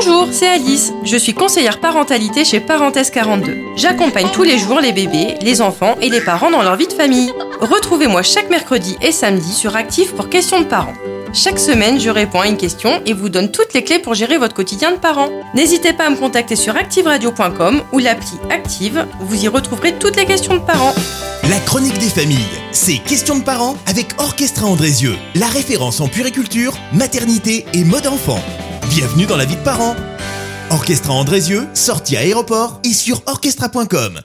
Bonjour, c'est Alice. Je suis conseillère parentalité chez Parenthèse 42. J'accompagne tous les jours les bébés, les enfants et les parents dans leur vie de famille. Retrouvez-moi chaque mercredi et samedi sur Active pour questions de parents. Chaque semaine, je réponds à une question et vous donne toutes les clés pour gérer votre quotidien de parent. N'hésitez pas à me contacter sur activeradio.com ou l'appli Active, vous y retrouverez toutes les questions de parents. La chronique des familles, c'est Questions de parents avec Orchestra Andrézieux, la référence en puériculture, maternité et mode enfant. Bienvenue dans la vie de parents. Orchestra Andrézieux, sortie à aéroport et sur orchestra.com.